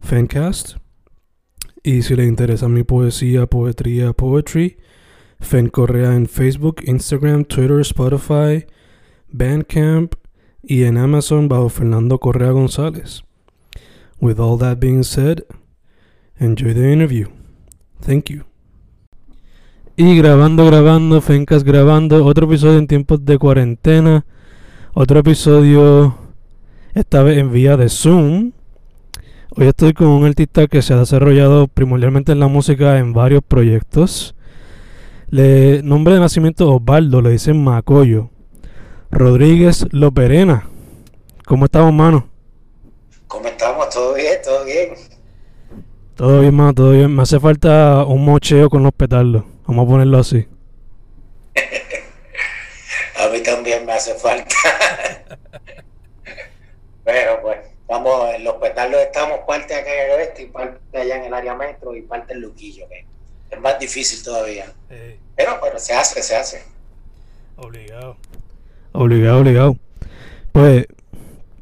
Fancast. Y si le interesa mi poesía, poetría, poetry, Fen Correa en Facebook, Instagram, Twitter, Spotify, Bandcamp y en Amazon bajo Fernando Correa González. With all that being said, enjoy the interview. Thank you. Y grabando, grabando, Fencas grabando, otro episodio en tiempos de cuarentena, otro episodio esta vez en vía de Zoom. Hoy estoy con un artista que se ha desarrollado primordialmente en la música en varios proyectos. Le, nombre de nacimiento Osvaldo, le dicen Macoyo. Rodríguez Loperena. ¿Cómo estamos, mano? ¿Cómo estamos? ¿Todo bien? ¿Todo bien? Todo bien, mano, todo bien. Me hace falta un mocheo con los petardos. Vamos a ponerlo así. a mí también me hace falta. Pero pues, vamos, en los petardos estamos parte acá en el oeste y parte allá en el área metro y parte en Luquillo, que es más difícil todavía. Pero, pero se hace, se hace. Obligado. Obligado, obligado. Pues,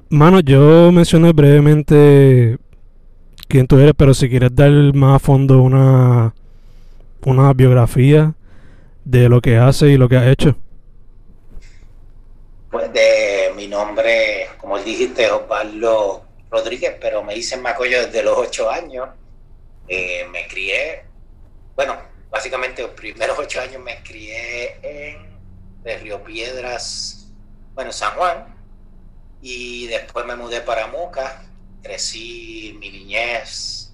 mano, yo mencioné brevemente quién tú eres, pero si quieres dar más a fondo una, una biografía de lo que hace y lo que ha hecho. Pues de mi nombre, como dijiste, Osvaldo Rodríguez, pero me dicen Macoyo desde los ocho años. Eh, me crié, bueno, básicamente los primeros ocho años me crié en de Río Piedras, bueno, San Juan, y después me mudé para Moca, crecí mi niñez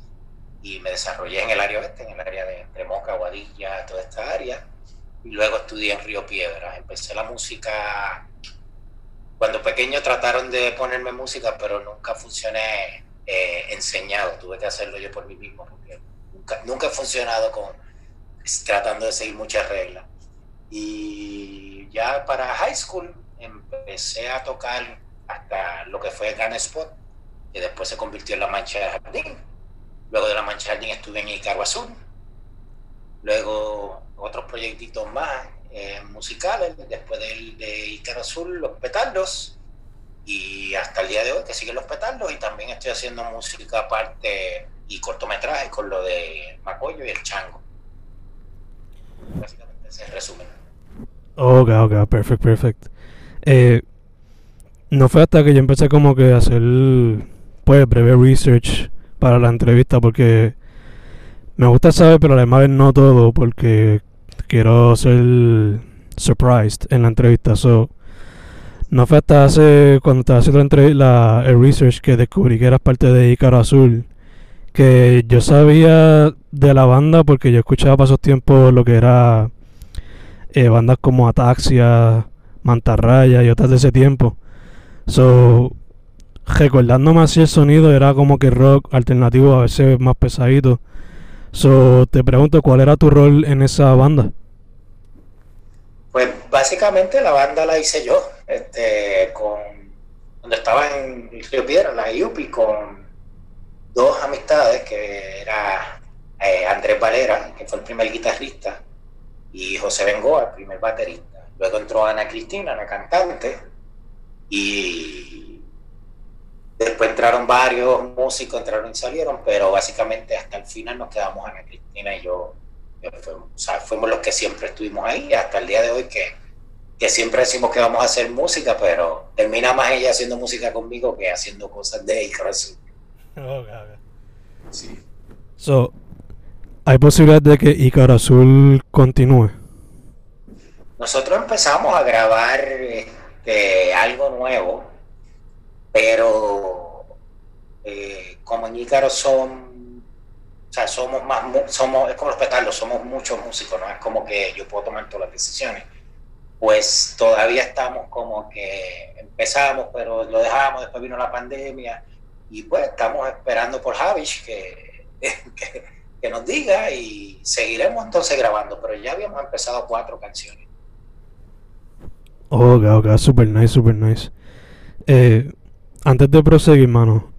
y me desarrollé en el área oeste, en el área de, de Moca, Guadilla, toda esta área, y luego estudié en Río Piedras. Empecé la música, cuando pequeño trataron de ponerme música, pero nunca funcioné eh, enseñado, tuve que hacerlo yo por mí mismo, porque nunca, nunca he funcionado con tratando de seguir muchas reglas. Y ya para high school empecé a tocar hasta lo que fue el Spot, que después se convirtió en la Mancha de Jardín. Luego de la Mancha de Jardín estuve en Icaro Azul. Luego otros proyectitos más eh, musicales, después de, de Icaro Azul, Los Petardos. Y hasta el día de hoy que siguen Los Petardos y también estoy haciendo música aparte y cortometrajes con lo de Macoyo y el Chango. Básicamente ese es el resumen. Ok, ok, perfect, perfect. Eh, no fue hasta que yo empecé como que a hacer pues breve research para la entrevista porque me gusta saber pero además no todo porque quiero ser surprised en la entrevista so no fue hasta hace cuando estaba haciendo la, el research que descubrí que eras parte de Ícaro Azul que yo sabía de la banda porque yo escuchaba para esos tiempos lo que era eh, bandas como Ataxia, Mantarraya y otras de ese tiempo So, recordándome así el sonido, era como que rock alternativo, a veces más pesadito. So, te pregunto, ¿cuál era tu rol en esa banda? Pues básicamente la banda la hice yo, este, con, cuando estaba en Río Piedra, la IUPI, con dos amistades, que era eh, Andrés Valera, que fue el primer guitarrista, y José Bengoa, el primer baterista. Luego entró Ana Cristina, la cantante, y después entraron varios músicos, entraron y salieron, pero básicamente hasta el final nos quedamos Ana Cristina y yo, fuimos, o sea, fuimos los que siempre estuvimos ahí, hasta el día de hoy que, que siempre decimos que vamos a hacer música, pero termina más ella haciendo música conmigo que haciendo cosas de ella. Oh, sí. So, ¿hay posibilidad de que Ícaro Azul continúe? Nosotros empezamos a grabar este, algo nuevo, pero eh, como en Ícaro son, o sea, somos más, somos, es como los petardos, somos muchos músicos, no es como que yo puedo tomar todas las decisiones. Pues todavía estamos como que empezamos, pero lo dejamos, después vino la pandemia y pues estamos esperando por Javish que, que, que nos diga y seguiremos entonces grabando, pero ya habíamos empezado cuatro canciones. Oh, ok, ok, super nice, super nice. Eh, antes de proseguir, mano,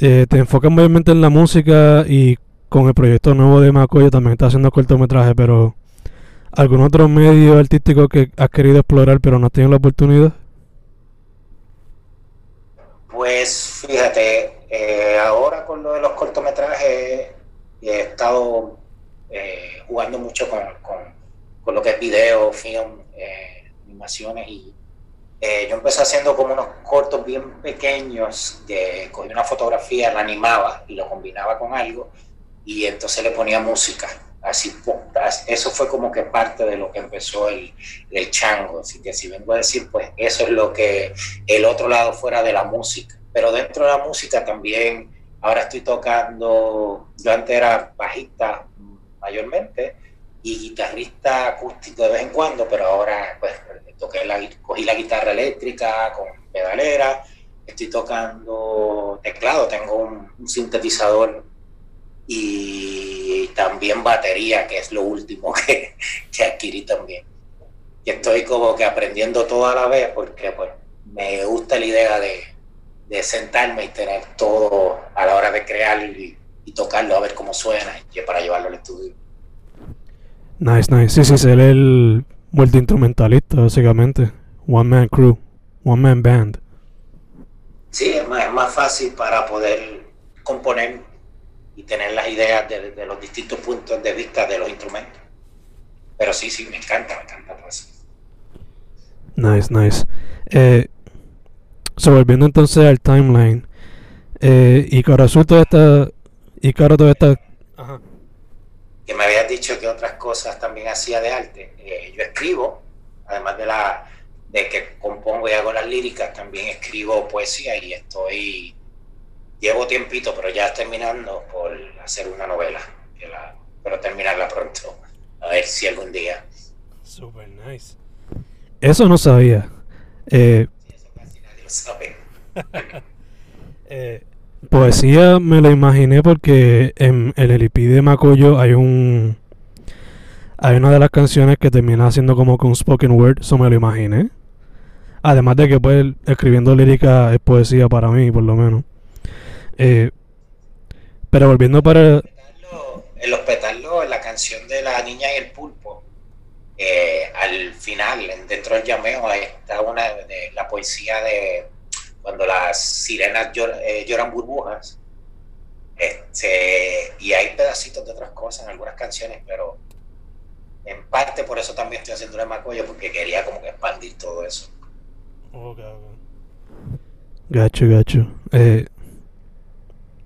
eh, te enfocas mayormente en la música y con el proyecto nuevo de Macoyo también estás haciendo cortometraje, pero ¿algún otro medio artístico que has querido explorar pero no has tenido la oportunidad? Pues fíjate, eh, ahora con lo de los cortometrajes he estado eh, jugando mucho con, con, con, lo que es video, film, eh, animaciones y eh, yo empecé haciendo como unos cortos bien pequeños, de, cogí una fotografía, la animaba y lo combinaba con algo y entonces le ponía música. Así, eso fue como que parte de lo que empezó el, el chango. Así que si vengo a decir, pues eso es lo que el otro lado fuera de la música. Pero dentro de la música también, ahora estoy tocando, yo antes era bajista mayormente, y guitarrista acústico de vez en cuando, pero ahora pues toqué la, cogí la guitarra eléctrica con pedalera, estoy tocando teclado, tengo un, sintetizador y también batería, que es lo último que, que, adquirí también. Y estoy como que aprendiendo todo a la vez porque pues me gusta la idea de, de sentarme y tener todo a la hora de crear y, tocarlo a ver cómo suena y para llevarlo al estudio. Nice, nice. Sí, sí, el multiinstrumentalista, básicamente. One man crew, one man band. Sí, es más, es más fácil para poder componer y tener las ideas de, de, los distintos puntos de vista de los instrumentos. Pero sí, sí, me encanta, me encanta todo eso. Nice, nice. Eh, so, volviendo entonces al timeline. Eh, y Azul toda esta. Y Caro toda esta. Que me habías dicho que otras cosas también hacía de arte. Eh, yo escribo, además de la de que compongo y hago las líricas, también escribo poesía y estoy llevo tiempito, pero ya terminando por hacer una novela, que la, pero terminarla pronto, a ver si algún día. Super nice. Eso no sabía. Eh, sí, eso casi nadie lo sabe. eh, Poesía me la imaginé porque en, el EP de Macoyo hay un. Hay una de las canciones que termina siendo como con spoken word, eso me lo imaginé. Además de que pues escribiendo lírica es poesía para mí, por lo menos. Eh, pero volviendo para. En los petardos, en la canción de la niña y el pulpo, eh, al final, dentro del llameo, está una de la poesía de cuando las sirenas lloran, eh, lloran burbujas. Este, y hay pedacitos de otras cosas en algunas canciones, pero en parte por eso también estoy haciendo el Macoyo, porque quería como que expandir todo eso. Gacho, gacho. Eh,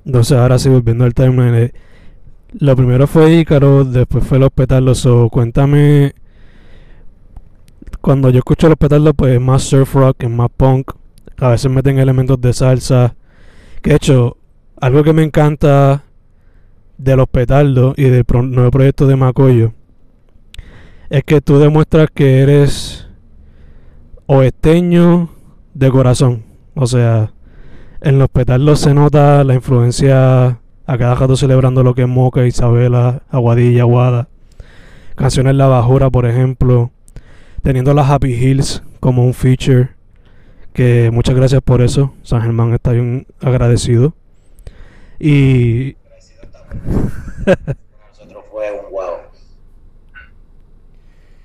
entonces ahora sí volviendo al timeline. Eh, lo primero fue Ícaro, después fue Los Petardos. So, cuéntame. Cuando yo escucho Los Petardos, pues es más surf rock, es más punk. A veces meten elementos de salsa. Que de hecho, algo que me encanta de los petardos y del nuevo proyecto de Macoyo es que tú demuestras que eres oesteño de corazón. O sea, en los petardos se nota la influencia a cada rato celebrando lo que es Moca, Isabela, Aguadilla, Aguada. Canciones La Bajura, por ejemplo. Teniendo las Happy Hills como un feature que muchas gracias por eso. San Germán está bien agradecido. Y. nosotros fue un wow.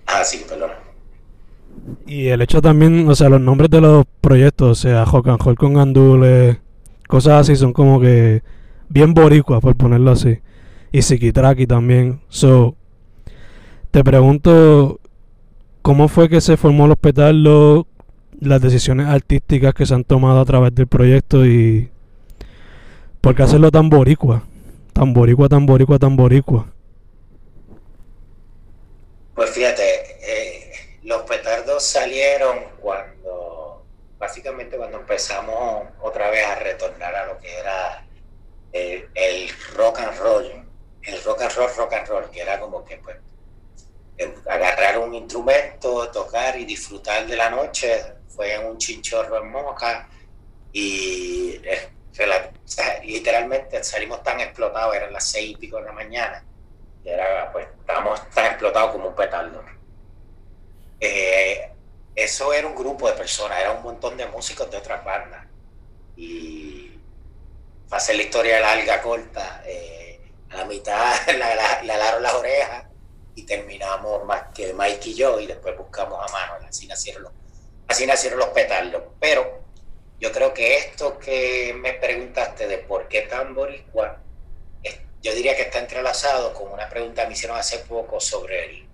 Ah, sí, perdón. Y el hecho también, o sea, los nombres de los proyectos, o sea, Jocanjol con Gandules, cosas así, son como que bien boricuas, por ponerlo así. Y Psiquitraki también. So, te pregunto, ¿cómo fue que se formó el hospital? Las decisiones artísticas que se han tomado a través del proyecto y ¿Por qué hacerlo tan boricua? Tan boricua, tan boricua, tan boricua. Pues fíjate, eh, los petardos salieron cuando, básicamente cuando empezamos otra vez a retornar a lo que era el, el rock and roll, el rock and roll, rock and roll, que era como que pues agarrar un instrumento, tocar y disfrutar de la noche. Fue en un chinchorro en Moca y literalmente salimos tan explotados, eran las seis y pico de la mañana, y era, pues estábamos tan explotados como un petardo. Eh, eso era un grupo de personas, era un montón de músicos de otras bandas. Y para hacer la historia larga, corta, eh, a la mitad le la, las orejas y terminamos más que Mike y yo y después buscamos a mano. Así nacieron los, así nacieron los petardos. Pero yo creo que esto que me preguntaste de por qué tan boricua, yo diría que está entrelazado con una pregunta que me hicieron hace poco sobre el,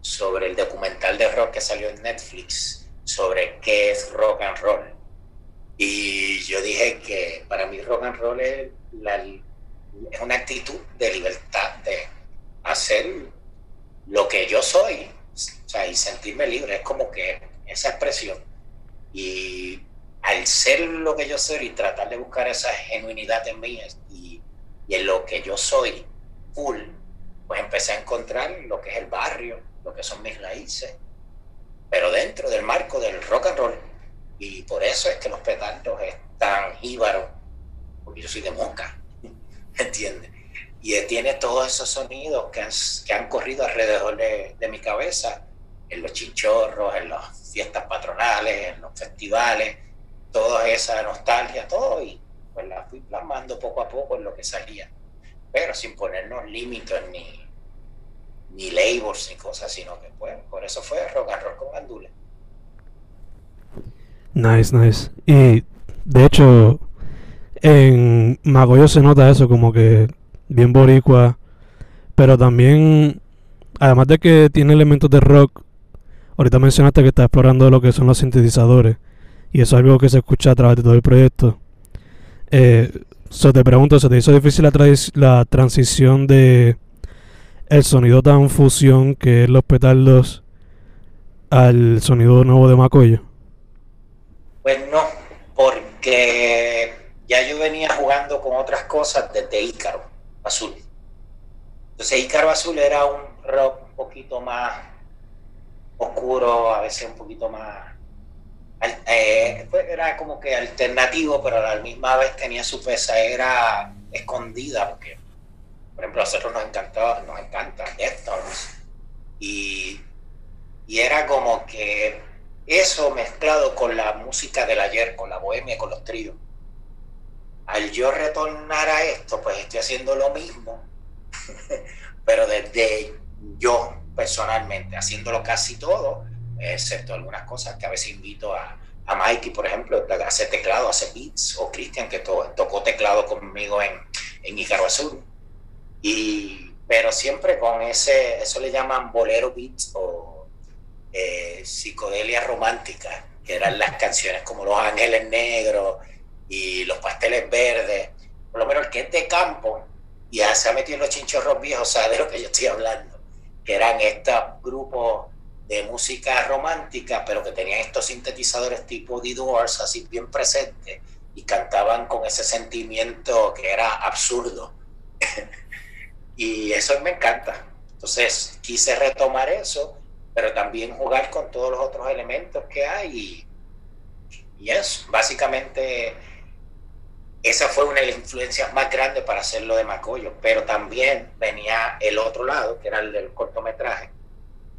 sobre el documental de rock que salió en Netflix, sobre qué es rock and roll. Y yo dije que para mí rock and roll es, es una actitud de libertad, de hacer lo que yo soy, o sea, y sentirme libre, es como que esa expresión. Y al ser lo que yo soy y tratar de buscar esa genuinidad en mí y, y en lo que yo soy full, pues empecé a encontrar lo que es el barrio, lo que son mis raíces, pero dentro del marco del rock and roll. Y por eso es que los petardos están íbaros, porque yo soy de Moca, ¿entiendes? y tiene todos esos sonidos que han, que han corrido alrededor de, de, mi cabeza, en los chinchorros, en las fiestas patronales, en los festivales, toda esa nostalgia, todo, y pues la fui plasmando poco a poco en lo que salía, pero sin ponernos límites ni, ni labels ni cosas, sino que pues por eso fue rock and roll con gandules. Nice, nice. Y de hecho, en Magoyo se nota eso, como que bien boricua, pero también, además de que tiene elementos de rock, ahorita mencionaste que está explorando lo que son los sintetizadores, y eso es algo que se escucha a través de todo el proyecto. Eh, te pregunto, ¿se te hizo difícil la, la transición de el sonido tan fusión que es los petardos al sonido nuevo de Macoyo? Pues no, porque ya yo venía jugando con otras cosas desde Ícaro azul. Entonces Ícaro Azul era un rock un poquito más oscuro, a veces un poquito más... Eh, era como que alternativo, pero a la misma vez tenía su era escondida, porque, por ejemplo, a nosotros nos encantaba, nos encanta Deftones, y, y era como que eso mezclado con la música del ayer, con la bohemia, con los tríos. Al yo retornar a esto, pues estoy haciendo lo mismo, pero desde yo personalmente, haciéndolo casi todo, excepto algunas cosas que a veces invito a, a Mikey, por ejemplo, a hacer teclado, a hacer beats, o Cristian, que tocó teclado conmigo en, en Icaro Azul. Y, pero siempre con ese, eso le llaman bolero beats o eh, psicodelia romántica, que eran las canciones como Los Ángeles Negros, y los pasteles verdes, por lo menos el que es de campo, y se ha metido en los chinchorros viejos, sabe de lo que yo estoy hablando, que eran estos grupos de música romántica, pero que tenían estos sintetizadores tipo The Doors, así bien presentes, y cantaban con ese sentimiento que era absurdo. y eso me encanta. Entonces quise retomar eso, pero también jugar con todos los otros elementos que hay. Y, y eso, básicamente esa fue una de las influencias más grandes para hacerlo de Macoyo, pero también venía el otro lado, que era el del cortometraje,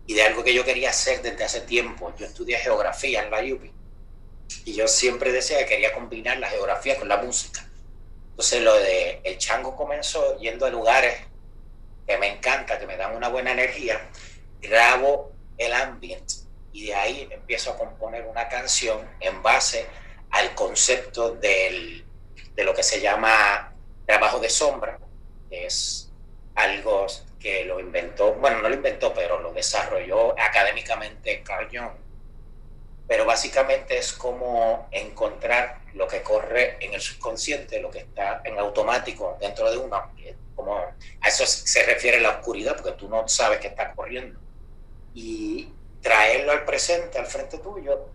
y de algo que yo quería hacer desde hace tiempo. Yo estudié geografía en la UPI, y yo siempre decía que quería combinar la geografía con la música. Entonces lo de El Chango comenzó yendo a lugares que me encanta, que me dan una buena energía, grabo el ambiente y de ahí empiezo a componer una canción en base al concepto del de lo que se llama trabajo de sombra, es algo que lo inventó, bueno, no lo inventó, pero lo desarrolló académicamente Carl Jung. pero básicamente es como encontrar lo que corre en el subconsciente, lo que está en automático dentro de uno, como a eso se refiere la oscuridad, porque tú no sabes qué está corriendo, y traerlo al presente, al frente tuyo,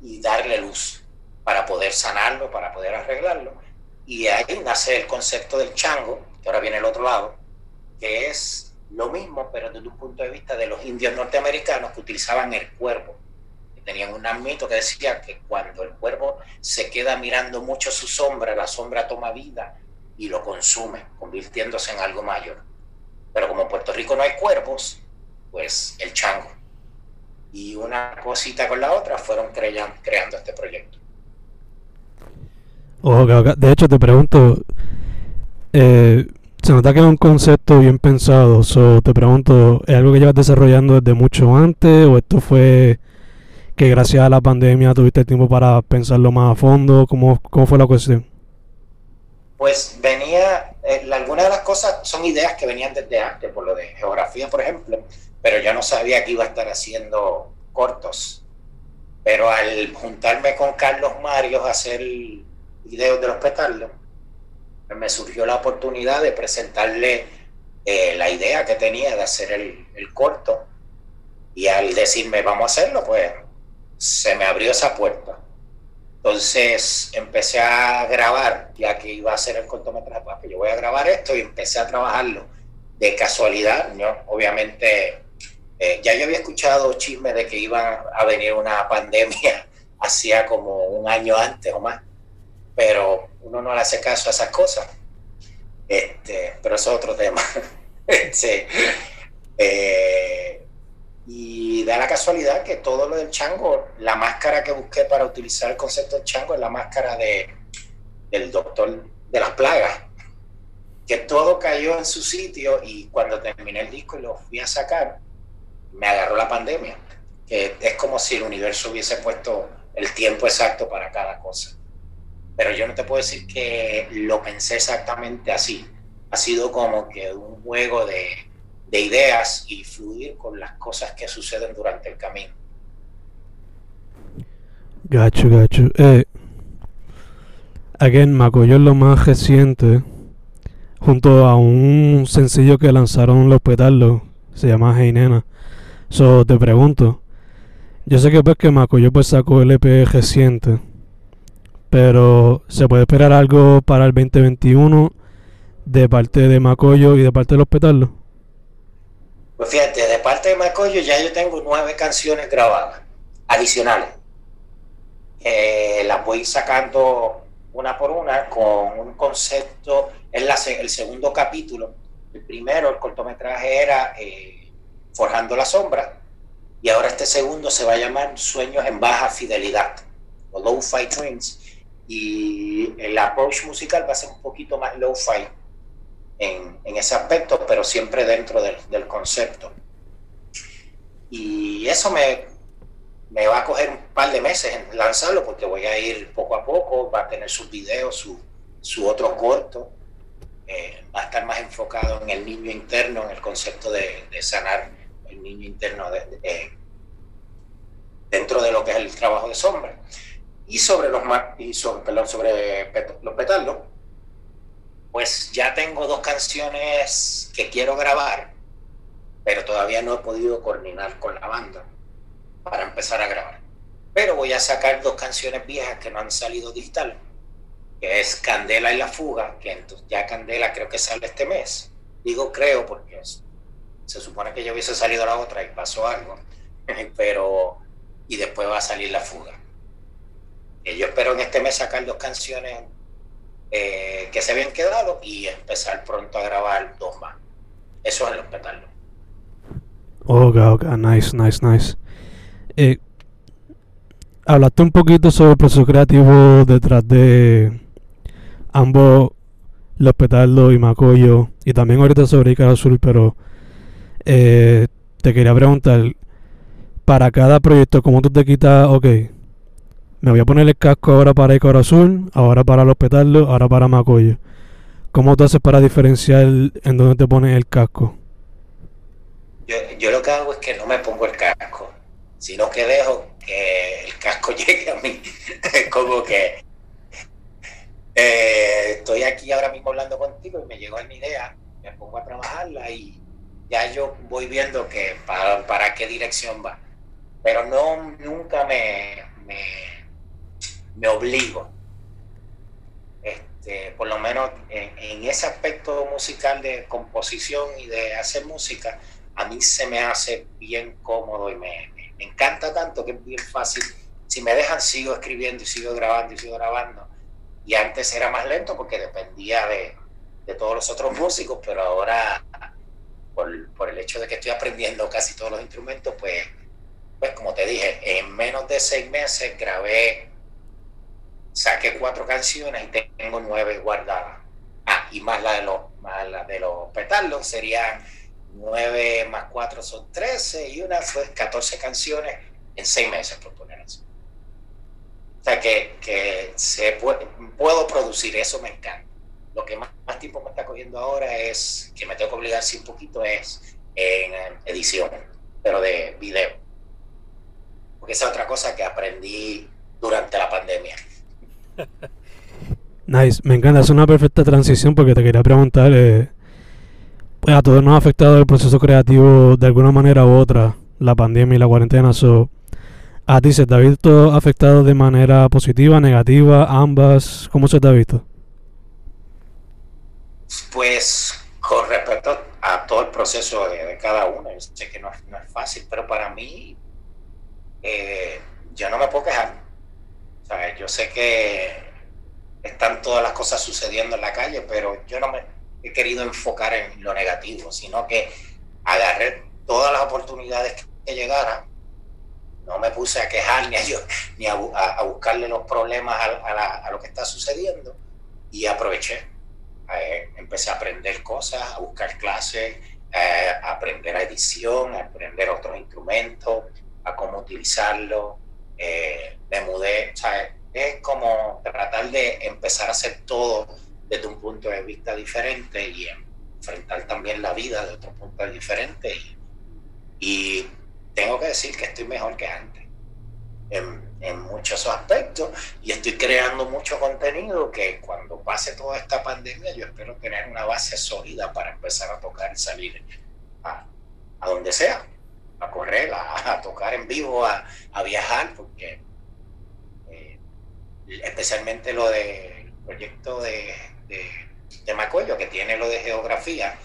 y darle luz para poder sanarlo, para poder arreglarlo. Y ahí nace el concepto del chango, que ahora viene el otro lado, que es lo mismo, pero desde un punto de vista de los indios norteamericanos que utilizaban el cuervo tenían un mito que decía que cuando el cuervo se queda mirando mucho su sombra, la sombra toma vida y lo consume, convirtiéndose en algo mayor. Pero como en Puerto Rico no hay cuervos, pues el chango. Y una cosita con la otra fueron creando, creando este proyecto. De hecho, te pregunto, eh, se nota que es un concepto bien pensado. So, te pregunto, ¿es algo que llevas desarrollando desde mucho antes o esto fue que gracias a la pandemia tuviste tiempo para pensarlo más a fondo? ¿Cómo, cómo fue la cuestión? Pues venía, eh, algunas de las cosas son ideas que venían desde antes, por lo de geografía, por ejemplo, pero yo no sabía que iba a estar haciendo cortos. Pero al juntarme con Carlos Mario a hacer videos de los petardos, me surgió la oportunidad de presentarle eh, la idea que tenía de hacer el, el corto. Y al decirme, vamos a hacerlo, pues se me abrió esa puerta. Entonces empecé a grabar, ya que iba a hacer el cortometraje, pues yo voy a grabar esto y empecé a trabajarlo. De casualidad, ¿no? obviamente, eh, ya yo había escuchado chismes de que iba a venir una pandemia hacía como un año antes o más, pero uno no le hace caso a esas cosas. Este, pero eso es otro tema. sí. Eh, y da la casualidad que todo lo del chango, la máscara que busqué para utilizar el concepto del chango es la máscara de, del doctor de las plagas. Que todo cayó en su sitio y cuando terminé el disco y lo fui a sacar, me agarró la pandemia. Que es como si el universo hubiese puesto el tiempo exacto para cada cosa. Pero yo no te puedo decir que lo pensé exactamente así. Ha sido como que un juego de, de ideas y fluir con las cosas que suceden durante el camino. Gacho, gacho. Eh, again, Macoyo es lo más reciente, junto a un sencillo que lanzaron los petardos, se llama Hey Nena. So, te pregunto, yo sé que pues que Macoyo pues sacó el EP reciente, pero ¿se puede esperar algo para el 2021 de parte de Macoyo y de parte de los petardos? Pues fíjate, de parte de Macoyo ya yo tengo nueve canciones grabadas, adicionales. las voy sacando una por una con un concepto, es el segundo capítulo. El primero, el cortometraje era eh, Forjando la Sombra, y ahora este segundo se va a llamar Sueños en Baja Fidelidad, o Low Fi Dreams, y el approach musical va a ser un poquito más low fi en, ese aspecto, pero siempre dentro del, concepto. Y eso me, me, va a coger un par de meses en lanzarlo porque voy a ir poco a poco, va a tener sus videos, su, su otro corto, eh, va a estar más enfocado en el niño interno, en el concepto de, sanar el niño interno dentro de lo que es el trabajo de sombra. Y sobre los, y sobre, los pues ya tengo dos canciones que quiero grabar, pero todavía no he podido coordinar con la banda para empezar a grabar. Pero voy a sacar dos canciones viejas que no han salido digital, que es Candela y La Fuga, que entonces ya Candela creo que sale este mes. Digo creo porque se supone que ya hubiese salido la otra y pasó algo, pero y después va a salir La Fuga. Yo espero en este mes sacar dos canciones eh, que se habían quedado y empezar pronto a grabar dos más. Eso es el petardos. Ok, ok, nice, nice, nice. Eh, hablaste un poquito sobre el proceso creativo detrás de ambos Los Petardos y Macoyo y también ahorita sobre Icar Azul, pero eh, te quería preguntar, para cada proyecto, ¿cómo tú te quitas, ok, me voy a poner el casco ahora para Icaro Azul, ahora para los petardos, ahora para Macoyo. ¿Cómo tú haces para diferenciar en dónde te pones el casco? Yo, lo que hago es que no me pongo el casco, sino que dejo que el casco llegue a mí. como que eh, estoy aquí ahora mismo hablando contigo y me llegó una idea, me pongo a trabajarla y ya yo voy viendo que para, qué dirección va. Pero no, nunca me, me obligo. Este, por lo menos en, ese aspecto musical de composición y de hacer música, a mí se me hace bien cómodo y me, encanta tanto que es bien fácil. Si me dejan, sigo escribiendo y sigo grabando y sigo grabando. Y antes era más lento porque dependía de, de todos los otros músicos, pero ahora, por, por, el hecho de que estoy aprendiendo casi todos los instrumentos, pues, pues como te dije, en menos de seis meses grabé, saqué cuatro canciones y tengo nueve guardadas. Ah, y más la de los, más la de los petardos serían 9 más 4 son 13 y una fue 14 canciones en 6 meses, por poner así. O sea que, que se puede, puedo producir, eso me encanta. Lo que más, más, tiempo me está cogiendo ahora es, que me tengo que obligar sí un poquito, es en edición, pero de video. Porque esa es otra cosa que aprendí durante la pandemia. Nice, me encanta, es una perfecta transición porque te quería preguntar, eh, pues a todos nos ha afectado el proceso creativo de alguna manera u otra, la pandemia y la cuarentena. ¿A ti se te ha visto afectado de manera positiva, negativa, ambas? ¿Cómo se te ha visto? Pues con respecto a todo el proceso de, cada uno, yo sé que no es, fácil, pero para mí eh, yo no me puedo quejar. Yo sé que están todas las cosas sucediendo en la calle, pero yo no me, he querido enfocar en lo negativo, sino que agarré todas las oportunidades que llegaran. No me puse a quejar ni a, yo, ni a, buscarle los problemas a, lo que está sucediendo y aproveché. Eh, empecé a aprender cosas, a buscar clases, eh, a aprender a edición, a aprender otros instrumentos, a cómo utilizarlo. Eh, me mudé, es como tratar de empezar a hacer todo desde un punto de vista diferente y enfrentar también la vida de otro punto diferente. Y, tengo que decir que estoy mejor que antes en, muchos aspectos y estoy creando mucho contenido que cuando pase toda esta pandemia yo espero tener una base sólida para empezar a tocar y salir a donde sea, a correr, a, tocar en vivo, a, viajar, porque eh, especialmente lo del proyecto de de, de Macoyo, que tiene lo de geografía,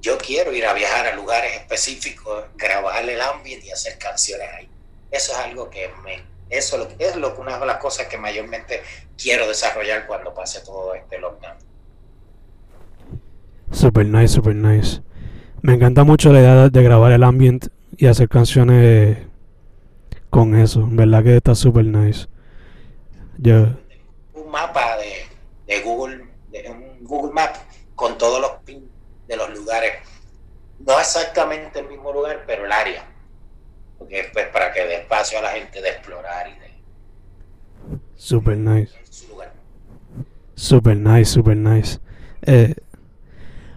yo quiero ir a viajar a lugares específicos, grabar el ambiente y hacer canciones ahí. Eso es algo que me, eso es lo, una de las cosas que mayormente quiero desarrollar cuando pase todo este lockdown. Super nice, super nice. Me encanta mucho la idea de grabar el ambiente y hacer canciones con eso. ¿Verdad que está super nice? Yo... Un mapa de, de Google un Google Maps con todos los pins de los lugares. No exactamente el mismo lugar, pero el área. Porque es pues, para que dé espacio a la gente de explorar y de. Super nice. Super nice, super nice. Eh,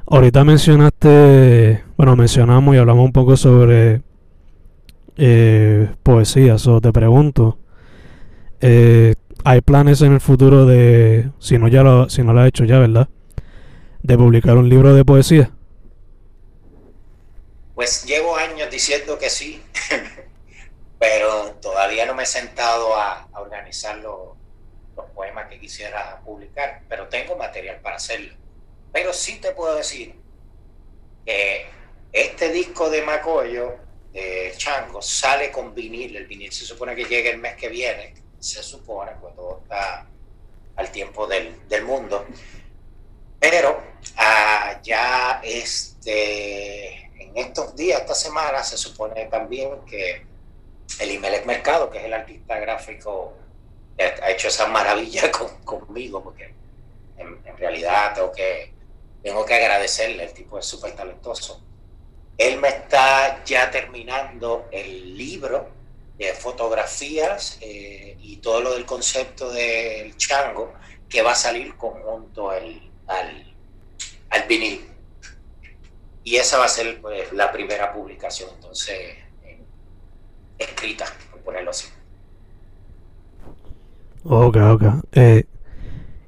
ahorita mencionaste, bueno, mencionamos y hablamos un poco sobre eh, poesía. o te pregunto, eh, hay planes en el futuro de, si no ya lo, si no lo ha hecho ya, ¿verdad? De publicar un libro de poesía. Pues llevo años diciendo que sí, pero todavía no me he sentado a, organizar los, los poemas que quisiera publicar, pero tengo material para hacerlo. Pero sí te puedo decir que este disco de Macoyo, de Chango, sale con vinil. El vinil se supone que llega el mes que viene se supone, pues todo está al tiempo del, mundo. Pero ah, ya este, en estos días, esta semana, se supone también que el Imelec Mercado, que es el artista gráfico, ha hecho esa maravilla conmigo, porque en, en, realidad tengo que, tengo que agradecerle, el tipo es súper talentoso. Él me está ya terminando el libro de fotografías eh, y todo lo del concepto del chango que va a salir conjunto al, al, al vinil. Y esa va a ser pues, la primera publicación, entonces, escrita, por ponerlo así. Ok, ok. Eh,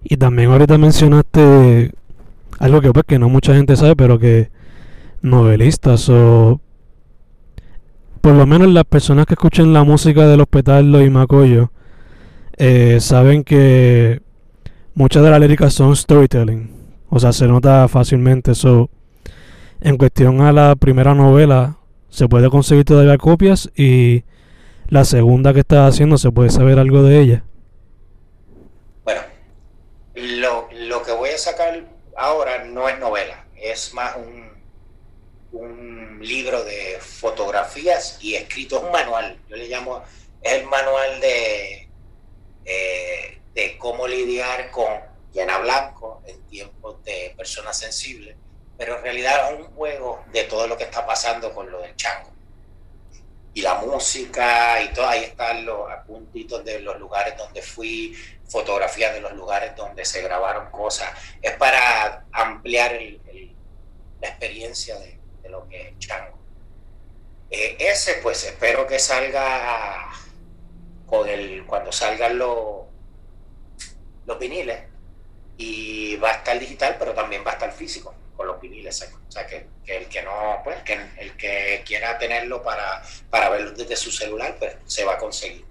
y también ahorita mencionaste algo que pues que no mucha gente sabe, pero que novelistas o por lo menos las personas que escuchen la música de los petardos y Macoyo eh, saben que muchas de las líricas son storytelling. O sea, se nota fácilmente eso. En cuestión a la primera novela, se puede conseguir todavía copias y la segunda que estás haciendo, ¿se puede saber algo de ella? Bueno, lo, lo que voy a sacar ahora no es novela, es más un, un libro de fotografías y escrito, es un manual, yo le llamo, es el manual de, eh, de cómo lidiar con llena blanco en tiempos de personas sensibles, pero en realidad es un juego de todo lo que está pasando con lo del chango. Y la música y todo, ahí están los apuntitos de los lugares donde fui, fotografías de los lugares donde se grabaron cosas. Es para ampliar la experiencia de, lo que es chango. Eh, ese pues espero que salga con el, cuando salgan los, los viniles y va a estar digital, pero también va a estar físico con los viniles. O sea, que, el que no, pues, que el que quiera tenerlo para, para verlo desde su celular, pues se va a conseguir.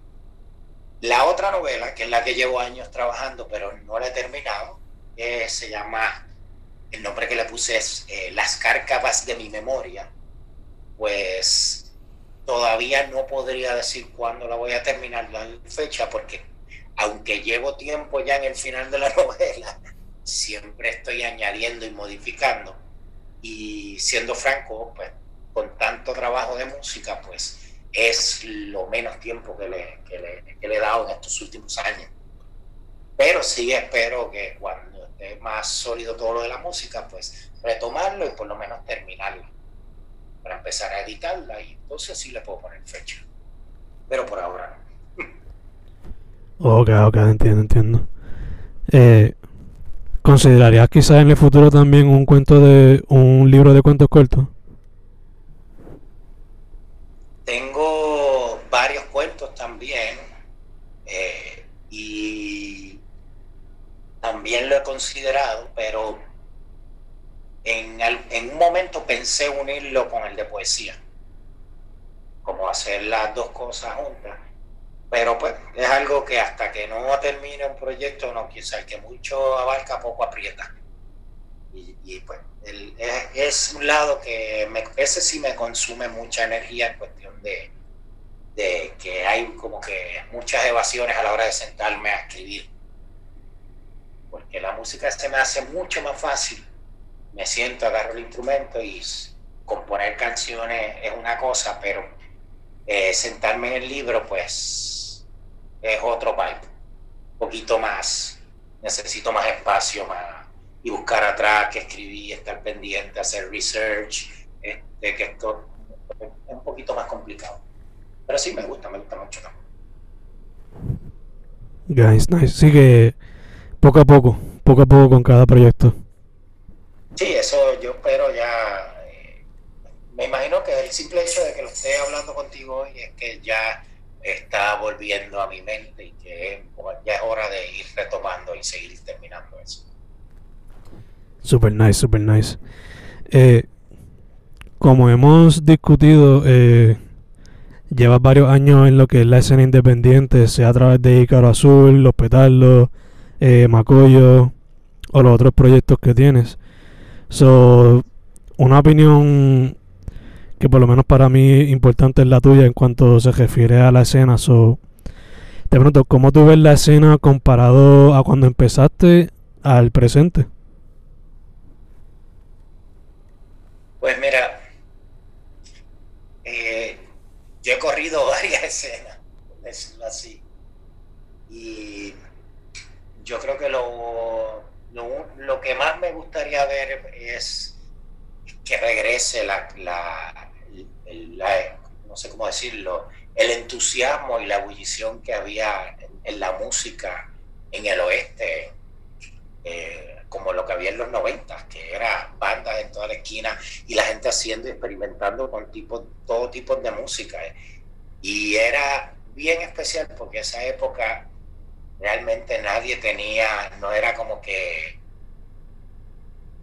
La otra novela, que es la que llevo años trabajando, pero no la he terminado, eh, se llama, el nombre que le puse es eh, Las cárcavas de mi memoria. Pues todavía no podría decir cuándo la voy a terminar la fecha, porque aunque llevo tiempo ya en el final de la novela, siempre estoy añadiendo y modificando. Y siendo franco, pues con tanto trabajo de música, pues es lo menos tiempo que le, que le, he dado en estos últimos años. Pero sí espero que cuando esté más sólido todo lo de la música, pues retomarlo y por lo menos terminarlo. Para empezar a editarla y entonces sí le puedo poner fecha. Pero por ahora no. Ok, ok, entiendo, entiendo. Eh, ¿Considerarías quizás en el futuro también un cuento de un libro de cuentos cortos? Tengo varios cuentos también eh, y también lo he considerado, pero en, en un momento pensé unirlo con el de poesía, como hacer las dos cosas juntas pero pues es algo que hasta que no termine un proyecto, no, quizás que mucho abarca, poco aprieta. Y, pues es, un lado que me, ese sí me consume mucha energía en cuestión de, de que hay como que muchas evasiones a la hora de sentarme a escribir. Porque la música se me hace mucho más fácil. Me siento, agarro el instrumento y componer canciones es una cosa, pero eh, sentarme en el libro, pues es otro vibe, un poquito más, necesito más espacio más, y buscar atrás, que escribí, estar pendiente, hacer research, este, que esto es un poquito más complicado. Pero sí me gusta, me gusta mucho también. Guys, nice. Sí que poco a poco, poco a poco con cada proyecto. Sí, eso yo espero ya. Eh, me imagino que el simple hecho de que lo esté hablando contigo hoy es que ya está volviendo a mi mente y que ya es hora de ir retomando y seguir terminando eso. Super nice, super nice. Eh, como hemos discutido, eh, llevas varios años en lo que es la escena independiente, sea a través de Icaro Azul, Los Petardos, eh, Macoyo o los otros proyectos que tienes. So, una opinión que por lo menos para mí importante es la tuya en cuanto se refiere a la escena. So, te pregunto, ¿cómo tú ves la escena comparado a cuando empezaste al presente? Pues mira, eh, yo he corrido varias escenas, por decirlo así. Y yo creo que lo, lo, lo que más me gustaría ver es que regrese la, no sé cómo decirlo, el entusiasmo y la ebullición que había en, la música en el oeste, eh, como lo que había en los 90, que era bandas en toda la esquina y la gente haciendo y experimentando con tipo, todo tipo de música. Y era bien especial porque esa época realmente nadie tenía, no era como que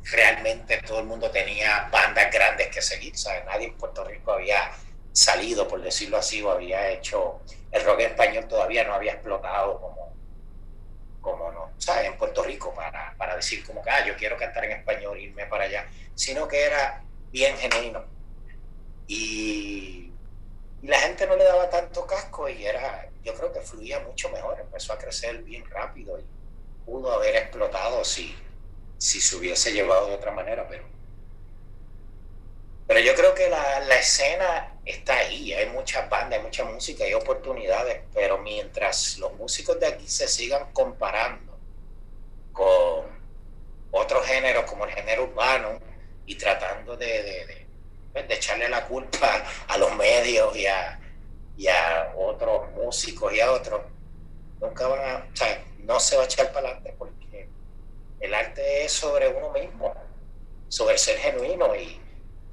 realmente todo el mundo tenía bandas grandes que seguir, ¿sabes? Nadie en Puerto Rico había salido, por decirlo así, o había hecho, el rock español todavía no había explotado como, como no, ¿sabes? En Puerto Rico para, para decir como que, ah, yo quiero cantar en español, irme para allá, sino que era bien genuino. Y, la gente no le daba y era, yo creo que fluía mucho mejor, empezó a crecer bien rápido y pudo haber explotado si, si se hubiese llevado de otra manera, pero, pero yo creo que la, la escena está ahí, hay muchas bandas, hay mucha música, hay oportunidades, pero mientras los músicos de aquí se sigan comparando con otros géneros como el género urbano y tratando de, de, pues, de echarle la culpa a los medios y a, y a otros músicos y a otros, nunca van a, o sea, no se va a echar para adelante porque el arte es sobre uno mismo, sobre ser genuino y,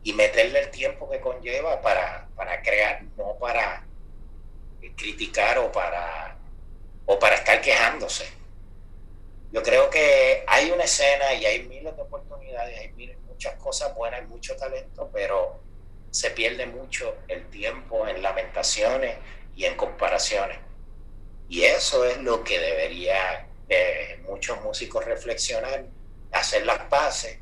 y meterle el tiempo que conlleva para, para crear, no para criticar o para, o para estar quejándose. Yo creo que hay una escena y hay miles de oportunidades, hay miles, muchas cosas buenas, hay mucho talento, pero se pierde mucho el tiempo en lamentaciones y en comparaciones. Y eso es lo que debería eh, muchos músicos reflexionar, hacer las paces.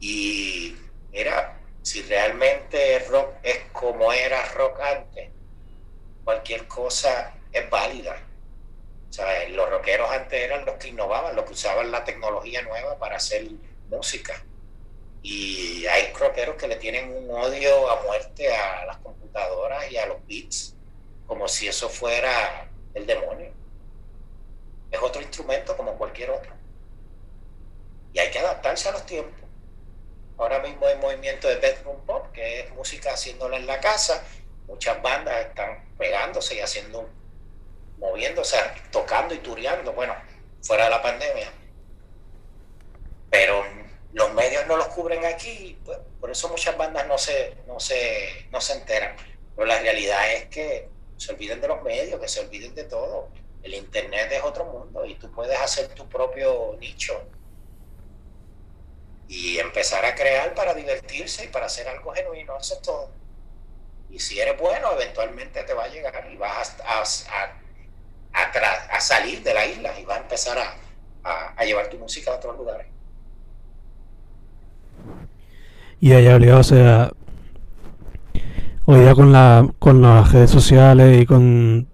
Y mira, si realmente rock es como era rock antes, cualquier cosa es válida. Sea, los rockeros antes eran los que innovaban, los que usaban la tecnología nueva para hacer música y hay rockeros que le tienen un odio a muerte a las computadoras y a los beats, como si eso fuera el demonio. Es otro instrumento como cualquier otro. Y hay que adaptarse a los tiempos. Ahora mismo hay movimiento de bedroom pop, que es música haciéndola en la casa. Muchas bandas están pegándose y haciendo, moviéndose, tocando y tureando, bueno, fuera de la pandemia. Pero los medios no los cubren aquí, pues, por eso muchas bandas no se, no, se, no se enteran. Pero la realidad es que se olviden de los medios, que se olviden de todo. El Internet es otro mundo y tú puedes hacer tu propio nicho y empezar a crear para divertirse y para hacer algo genuino, eso es todo. Y si eres bueno, eventualmente te va a llegar y vas a, a, a, a salir de la isla y vas a empezar a llevar tu música a otros lugares. Y allá o sea, hoy día con, la, con las redes sociales y con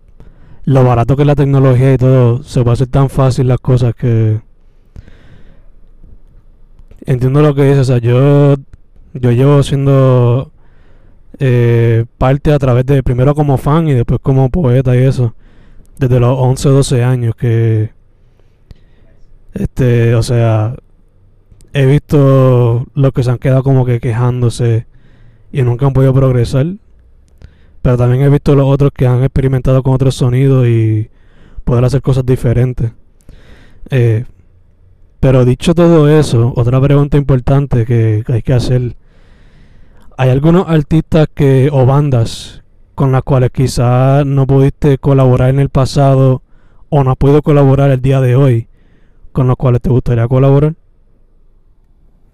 lo barato que es la tecnología y todo, se puede hacer tan fácil las cosas que entiendo lo que dices, o sea, yo, yo llevo siendo eh, parte a través de, primero como fan y después como poeta y eso, desde los 11 o 12 años que, este, o sea, he visto los que se han quedado como que quejándose y nunca han podido progresar. Pero también he visto los otros que han experimentado con otros sonidos y poder hacer cosas diferentes. Eh, pero dicho todo eso, otra pregunta importante que, hay que hacer. ¿Hay algunos artistas que o bandas con las cuales quizás no pudiste colaborar en el pasado o no has podido colaborar el día de hoy con los cuales te gustaría colaborar?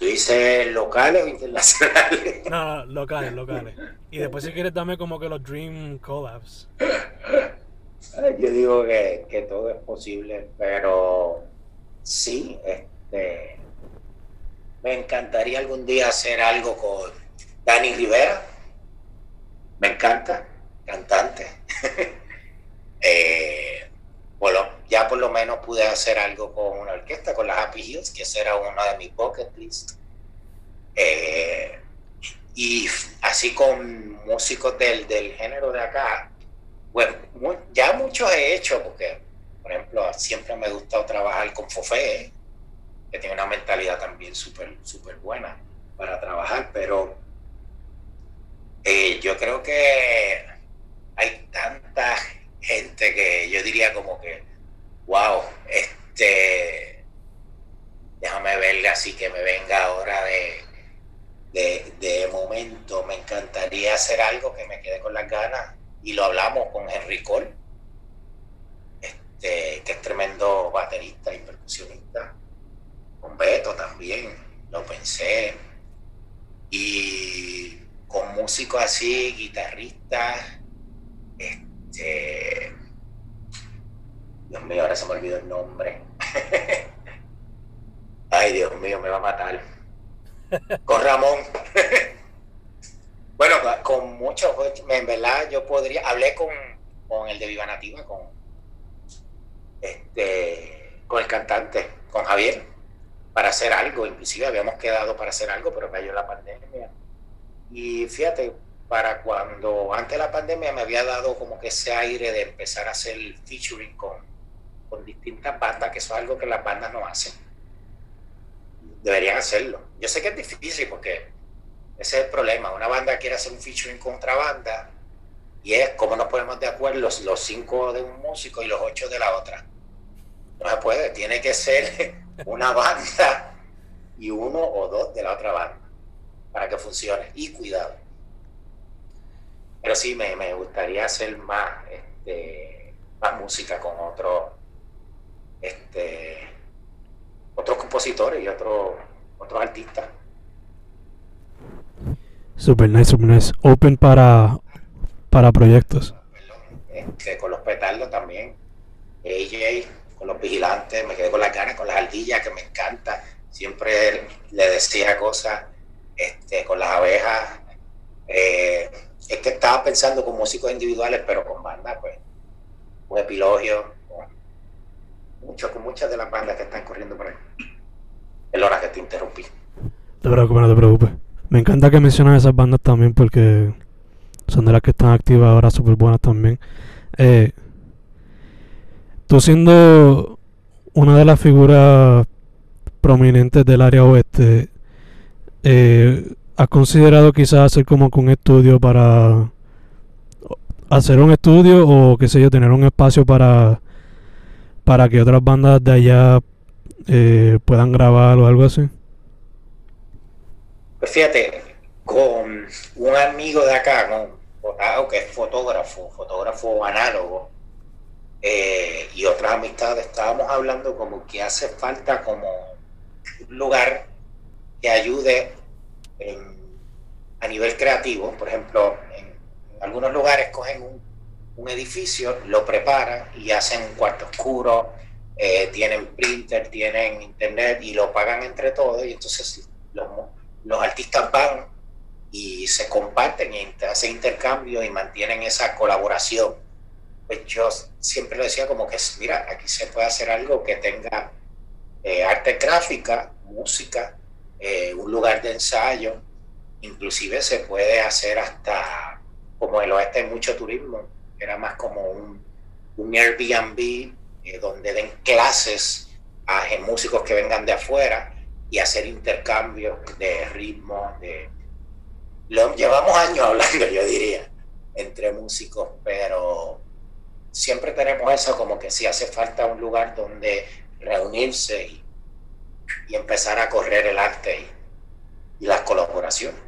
¿Tú dices locales o internacionales? No, no, locales, locales. Y después si quieres dame como que los Dream Collabs. Yo digo que, que todo es posible, pero sí, este, me encantaría algún día hacer algo con Dani Rivera. Me encanta, cantante. eh, bueno, ya por lo menos pude hacer algo con una orquesta, con las Happy Hills, que esa era una de mis bucket list. Eh, y así con músicos del, del género de acá, bueno, ya muchos he hecho, porque, por ejemplo, siempre me ha gustado trabajar con Fofé, que tiene una mentalidad también súper super buena para trabajar, pero eh, yo creo que hay tanta gente que yo diría como que, wow, este, déjame verle así que me venga ahora de, de, momento, me encantaría hacer algo que me quede con las ganas y lo hablamos con Henry Cole. Este, que es tremendo baterista y percusionista. Con Beto también, lo pensé. Y con músicos así, guitarristas, este, Dios mío, ahora se me olvidó el nombre. Ay, Dios mío, me va a matar. Con Ramón. bueno, con muchos, en verdad yo podría, hablé con, con el de Viva Nativa, con este, con el cantante, con Javier, para hacer algo. Inclusive habíamos quedado para hacer algo, pero cayó la pandemia. Y fíjate, para cuando antes de la pandemia me había dado como que ese aire de empezar a hacer featuring con, con distintas bandas, que eso es algo que las bandas no hacen. Deberían hacerlo. Yo sé que es difícil porque ese es el problema. Una banda quiere hacer un featuring con otra banda y es como nos ponemos de acuerdo los, los cinco de un músico y los ocho de la otra. No se puede, tiene que ser una banda y uno o dos de la otra banda para que funcione. Y cuidado. Pero sí, me, me gustaría hacer más, este, más música con otros este, otros compositores y otros otros artistas. Super nice, super nice. Open para, para proyectos. Este, con los petardos también. AJ, con los vigilantes, me quedé con las ganas, con las ardillas, que me encanta. Siempre le decía cosas este, con las abejas. Eh, es que estaba pensando con músicos individuales, pero con bandas, pues, un epilogio, mucho, con muchas de las bandas que están corriendo por ahí. Es hora que te interrumpí. Te preocupes, no te preocupes. Me encanta que mencionas esas bandas también porque son de las que están activas ahora, súper buenas también. Eh, tú siendo una de las figuras prominentes del área oeste, eh, ¿has considerado quizás hacer como un estudio para hacer un estudio o qué sé yo, tener un espacio para para que otras bandas de allá eh, puedan grabar o algo así? Pues fíjate, con un amigo de acá, con, que es fotógrafo, fotógrafo análogo, eh, y otras amistades, estábamos hablando como que hace falta como un lugar que ayude a nivel creativo. Por ejemplo, en, algunos lugares cogen un, un, edificio, lo preparan y hacen un cuarto oscuro, eh, tienen printer, tienen internet y lo pagan entre todos y entonces los, artistas van y se comparten y hacen intercambio y mantienen esa colaboración. Pues yo siempre lo decía como que, mira, aquí se puede hacer algo que tenga eh, arte gráfica, música, eh, un lugar de ensayo, inclusive se puede hacer hasta, como el oeste hay mucho turismo, era más como un, un Airbnb eh, donde den clases a músicos que vengan de afuera y hacer intercambios de ritmo, de... Lo, llevamos años hablando, yo diría, entre músicos, pero siempre tenemos eso como que si hace falta un lugar donde reunirse y, empezar a correr el arte y, las colaboraciones.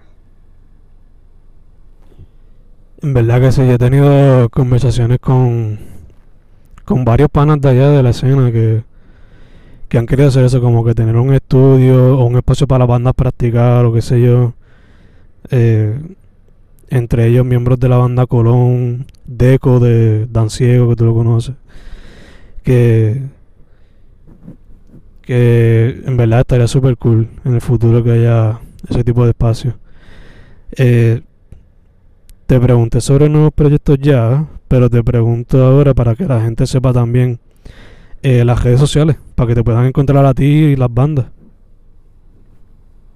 En verdad que sí, he tenido conversaciones con, con varios panas de allá de la escena que, que han querido hacer eso, como que tener un estudio o un espacio para las bandas practicar o qué sé yo. Eh, entre ellos miembros de la banda Colón, Deco de Dan Ciego, que tú lo conoces, que, que en verdad estaría súper cool en el futuro que haya ese tipo de espacio. Eh, te pregunté sobre nuevos proyectos ya, pero te pregunto ahora para que la gente sepa también eh, las redes sociales, para que te puedan encontrar a ti y las bandas.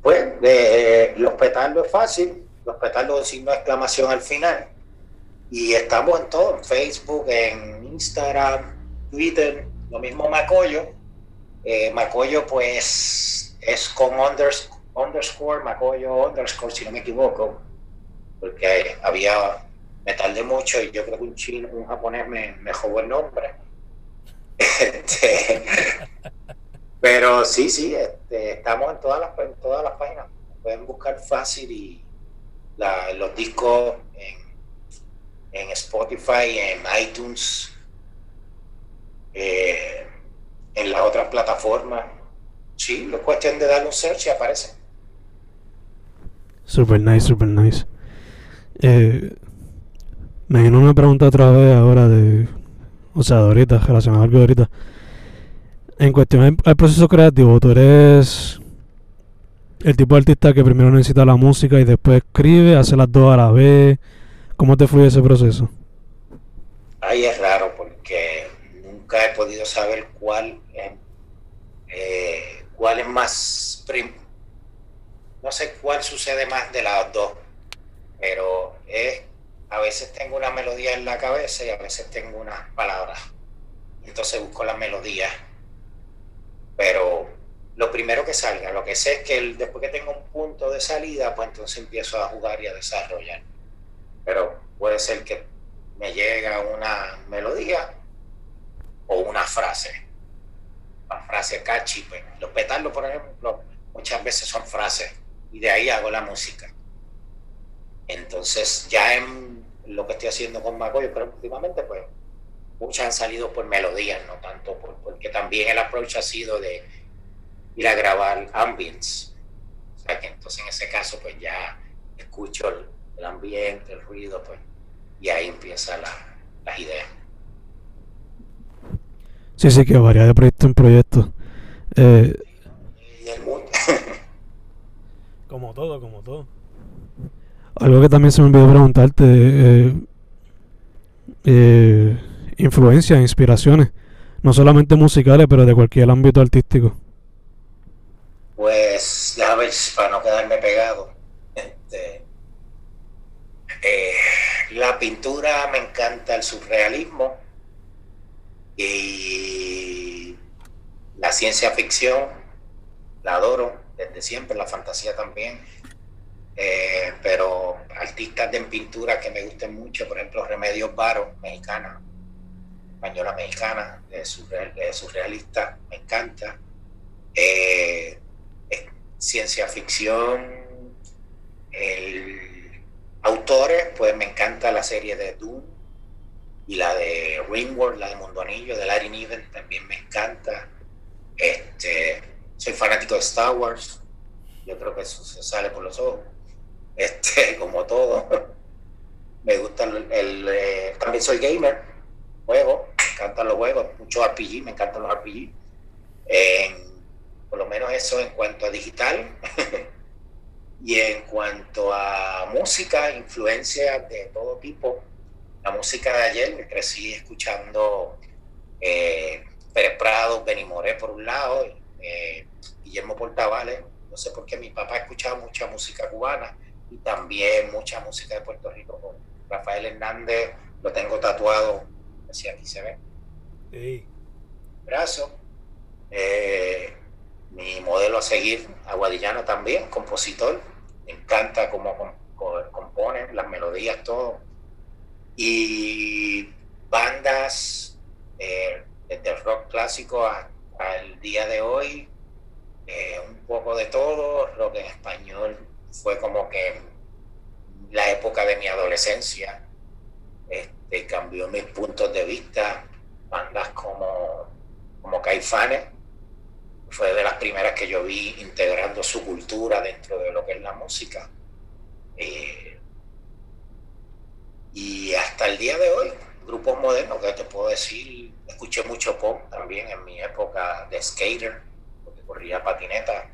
Pues de los petardos es fácil, los petardos signo de exclamación al final. Y estamos en todo, en Facebook, en Instagram, Twitter, lo mismo Macoyo. Eh, Macoyo pues es con underscore, underscore, Macoyo underscore, si no me equivoco, porque había metal de mucho y yo creo que un chino, un japonés me, me el nombre. Este, pero sí, sí, este, estamos en todas las, en todas las páginas. Pueden buscar fácil y, los discos en, Spotify, en iTunes. Eh, en las otras plataformas, sí, es cuestión de darle un search y aparece. Super nice, super nice. Eh, me vino una pregunta otra vez ahora de. O sea, de ahorita, relacionado algo ahorita. En cuestión del proceso creativo, tú eres el tipo de artista que primero necesita la música y después escribe, hace las dos a la vez. ¿Cómo te fluye ese proceso? Ahí es raro porque nunca he podido saber cuál, eh, cuál es más no sé cuál sucede más de las dos, pero es, a veces tengo una melodía en la cabeza y a veces tengo unas palabras. Entonces busco la melodía. Pero lo primero que salga, lo que sé es que después que tengo un punto de salida, pues entonces empiezo a jugar y a desarrollar. Pero puede ser que me llega una melodía o una frase. Una frase catchy. Pues. Los petardos, por ejemplo, muchas veces son frases y de ahí hago la música. Entonces, ya en lo que estoy haciendo con Macoy, pero últimamente, pues, muchas han salido por melodías, no tanto por, porque también el approach ha sido de ir a grabar ambience. O sea que entonces en ese caso, pues ya escucho el, ambiente, el ruido, pues, y ahí empieza la, las ideas. Sí, sí, que varía de proyecto en proyecto. Eh, y el mundo. Como todo, como todo. Algo que también se me olvidó preguntarte, eh, eh, influencias, inspiraciones, no solamente musicales, pero de cualquier ámbito artístico. Pues, ya ver, para no quedarme pegado, este, eh, la pintura me encanta el surrealismo y la ciencia ficción, la adoro desde siempre, la fantasía también. Eh, pero artistas de pintura que me gusten mucho, por ejemplo, Remedios Varo, mexicana, española mexicana, de, surrealista, me encanta. Eh, ciencia ficción, autores, pues me encanta la serie de Doom y la de Ringworld, la de Mundo Anillo, de Larry Niven, también me encanta. Este, soy fanático de Star Wars. Yo creo que eso sale por los ojos. Este, como todo. me gusta el, eh, también soy gamer, juego, me encantan los juegos, mucho RPG, me encantan los RPG. por lo menos eso en cuanto a digital. y en cuanto a música, influencia de todo tipo. La música de ayer me crecí escuchando eh, Pérez Prado, Benny Moré por un lado, eh, Guillermo Portavales, no sé por qué mi papá escuchaba mucha música cubana y también mucha música de Puerto Rico. Rafael Hernández lo tengo tatuado, así aquí se ve. Brazo. Eh, mi modelo a seguir, Aguadillano también, compositor. Me encanta cómo compone, las melodías, todo. Y bandas eh, desde el rock clásico hasta el día de hoy, eh, un poco de todo, rock en español fue como que la época de mi adolescencia, este, cambió mis puntos de vista, bandas como, como Caifanes, fue de las primeras que yo vi integrando su cultura dentro de lo que es la música. Eh, y hasta el día de hoy, grupos modernos, que te puedo decir, escuché mucho pop también en mi época de skater corría patineta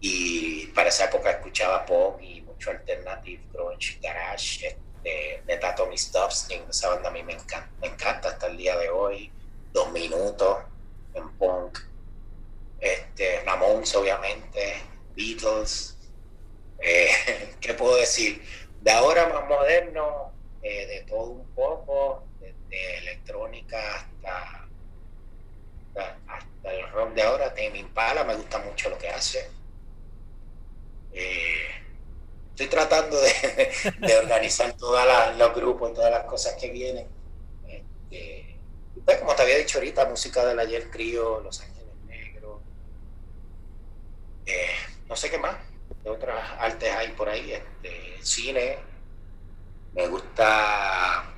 y para esa época escuchaba pop y mucho alternative, grunge, garage, este, Neta Tommy esa banda a mí me encanta, me encanta hasta el día de hoy, Dos Minutos en punk, este, Ramones obviamente, Beatles, eh, ¿qué puedo decir? De ahora más moderno, eh, de todo un poco, de electrónica hasta hasta, el rock de ahora, Tame Impala, me gusta mucho lo que hace. Eh, estoy tratando de, organizar todos los grupos, todas las cosas que vienen. Este, pues, como te había dicho ahorita, música del ayer crío, Los Ángeles Negros, eh, no sé qué más, de otras artes hay por ahí, este, cine, me gusta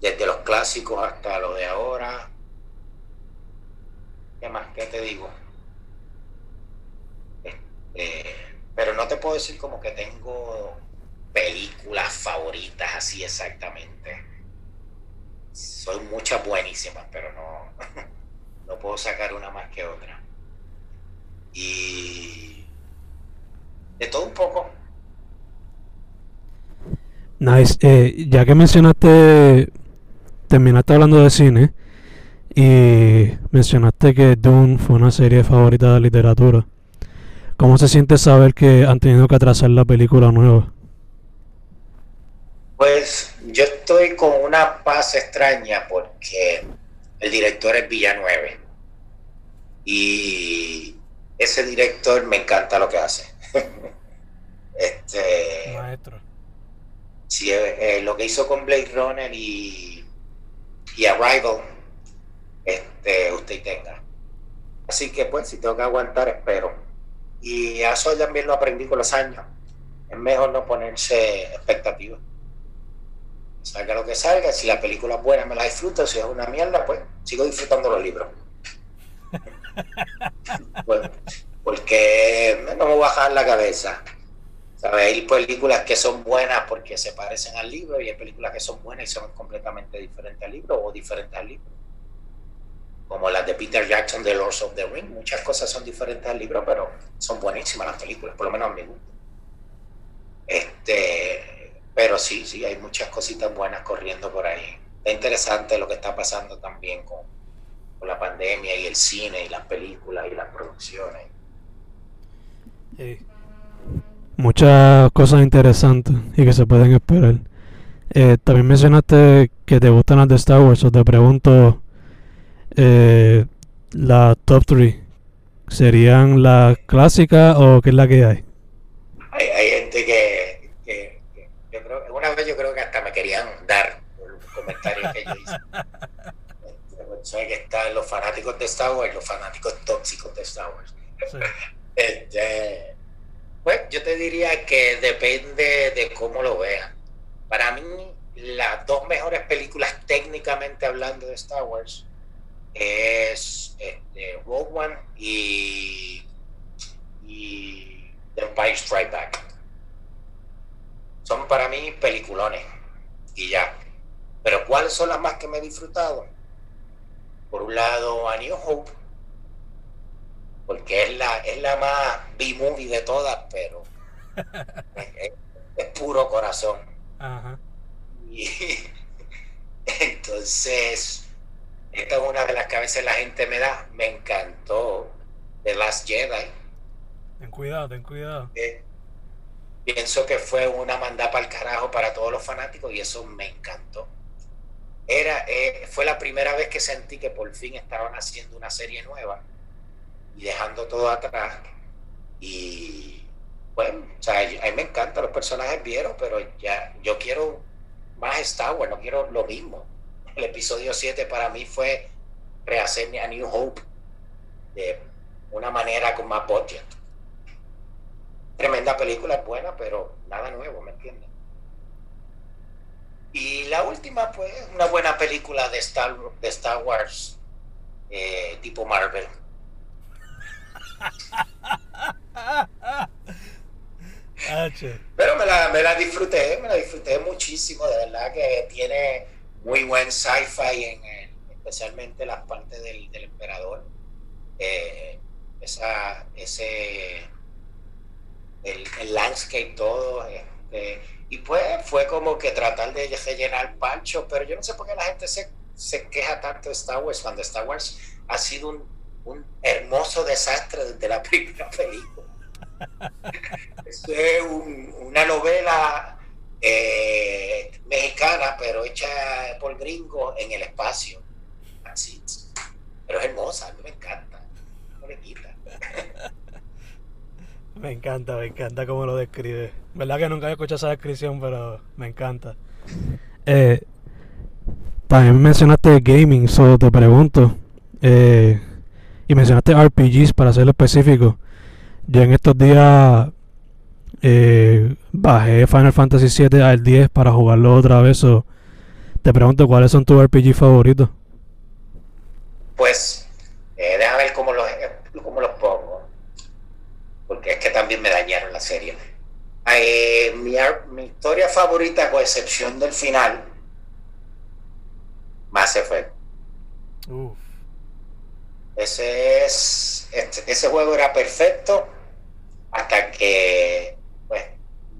desde los clásicos hasta lo de ahora, ¿Qué más? ¿Qué te digo? Este, pero no te puedo decir como que tengo películas favoritas así exactamente. Soy muchas buenísimas, pero no, no puedo sacar una más que otra. Y de todo un poco. Nice. Eh, ya que mencionaste, terminaste hablando de cine y mencionaste que Dune fue una serie favorita de literatura. ¿Cómo se siente saber que han tenido que atrasar la película nueva? Pues yo estoy con una paz extraña porque el director es Villanueve y ese director me encanta lo que hace. este, Maestro. Sí, eh, eh, lo que hizo con Blade Runner y, y Arrival, este, usted tenga. Así que pues, si tengo que aguantar, espero. Y eso también lo aprendí con los años. Es mejor no ponerse expectativas. Salga lo que salga, si la película es buena me la disfruto, si es una mierda, pues sigo disfrutando los libros. bueno, porque no me voy a bajar la cabeza. Hay películas que son buenas porque se parecen al libro y hay películas que son buenas y son completamente diferentes al libro o diferentes al libro. Como las de Peter Jackson de Lords of the Ring. Muchas cosas son diferentes al libro, pero son buenísimas las películas, por lo menos a mí Este, pero sí, sí, hay muchas cositas buenas corriendo por ahí. Es interesante lo que está pasando también con, con la pandemia y el cine y las películas y las producciones. Sí muchas cosas interesantes y que se pueden esperar. Eh, también mencionaste que te gustan las de Star Wars, o te pregunto, eh, la top 3, ¿serían la clásica o qué es la que hay? Hay, hay gente que, que, yo creo, una vez yo creo que hasta me querían dar por un comentario que yo hice. Sabes que están los fanáticos de Star Wars los fanáticos tóxicos de Star Wars. Sí. Este, pues yo te diría que depende de cómo lo vean. Para mí, las dos mejores películas técnicamente hablando de Star Wars es este, Rogue One y, y The Empire Strike Back. Son para mí peliculones y ya. Pero ¿cuáles son las más que me he disfrutado? Por un lado, A New Hope porque es la, es la más B-movie de todas, pero es, puro corazón. Y entonces, esta es una de las que a veces la gente me da. Me encantó The Last Jedi. Ten cuidado, ten cuidado. Eh, pienso que fue una mandada para el carajo para todos los fanáticos y eso me encantó. Era, eh, fue la primera vez que sentí que por fin estaban haciendo una serie nueva y dejando todo atrás. Y bueno, o sea, a mí me encantan los personajes vieron, pero ya yo quiero más Star Wars, no quiero lo mismo. El episodio 7 para mí fue rehacer a New Hope de una manera con más budget. Tremenda película, es buena, pero nada nuevo, ¿me entiendes? Y la última, pues, una buena película de Star, de Star Wars, eh, tipo Marvel. Pero me la, me la disfruté, me la disfruté muchísimo, de verdad que tiene muy buen sci-fi, en especialmente las partes del, del emperador. Eh, esa, ese, el, el, landscape, todo. Este, y pues fue como que tratar de rellenar pancho, pero yo no sé por qué la gente se, se queja tanto de Star Wars cuando Star Wars ha sido un un hermoso desastre desde la primera película. es una novela eh, mexicana, pero hecha por gringos en el espacio. Así. Pero es hermosa, a mí me encanta. Me encanta, me encanta cómo lo describe. Verdad que nunca he escuchado esa descripción, pero me encanta. Eh, también mencionaste gaming, solo te pregunto. Eh, y mencionaste RPGs para ser específico. Yo en estos días eh, bajé Final Fantasy VII al 10 para jugarlo otra vez. te pregunto, ¿cuáles son tus RPG favoritos? Pues Eh, déjame ver cómo los, cómo los pongo. Porque es que también me dañaron la serie. Eh, mi, mi, historia favorita, con excepción del final, Mass Effect. Ese es. Este, ese juego era perfecto hasta que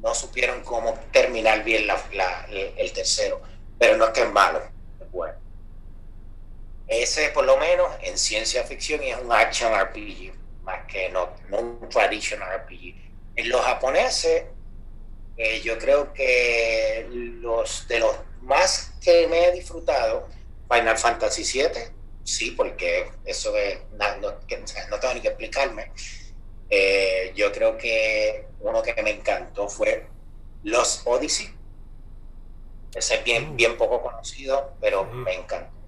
no supieron cómo terminar bien la, el tercero. Pero no es que es malo, es bueno. Ese por lo menos en ciencia ficción es un action RPG, más que no, no un traditional RPG. En los japoneses, eh, yo creo que los de los más que me he disfrutado, Final Fantasy VII, sí, porque eso es, no, no, tengo ni que explicarme. Eh, yo creo que uno que me encantó fue Los Odyssey. Ese es bien, mm. bien poco conocido, pero me encantó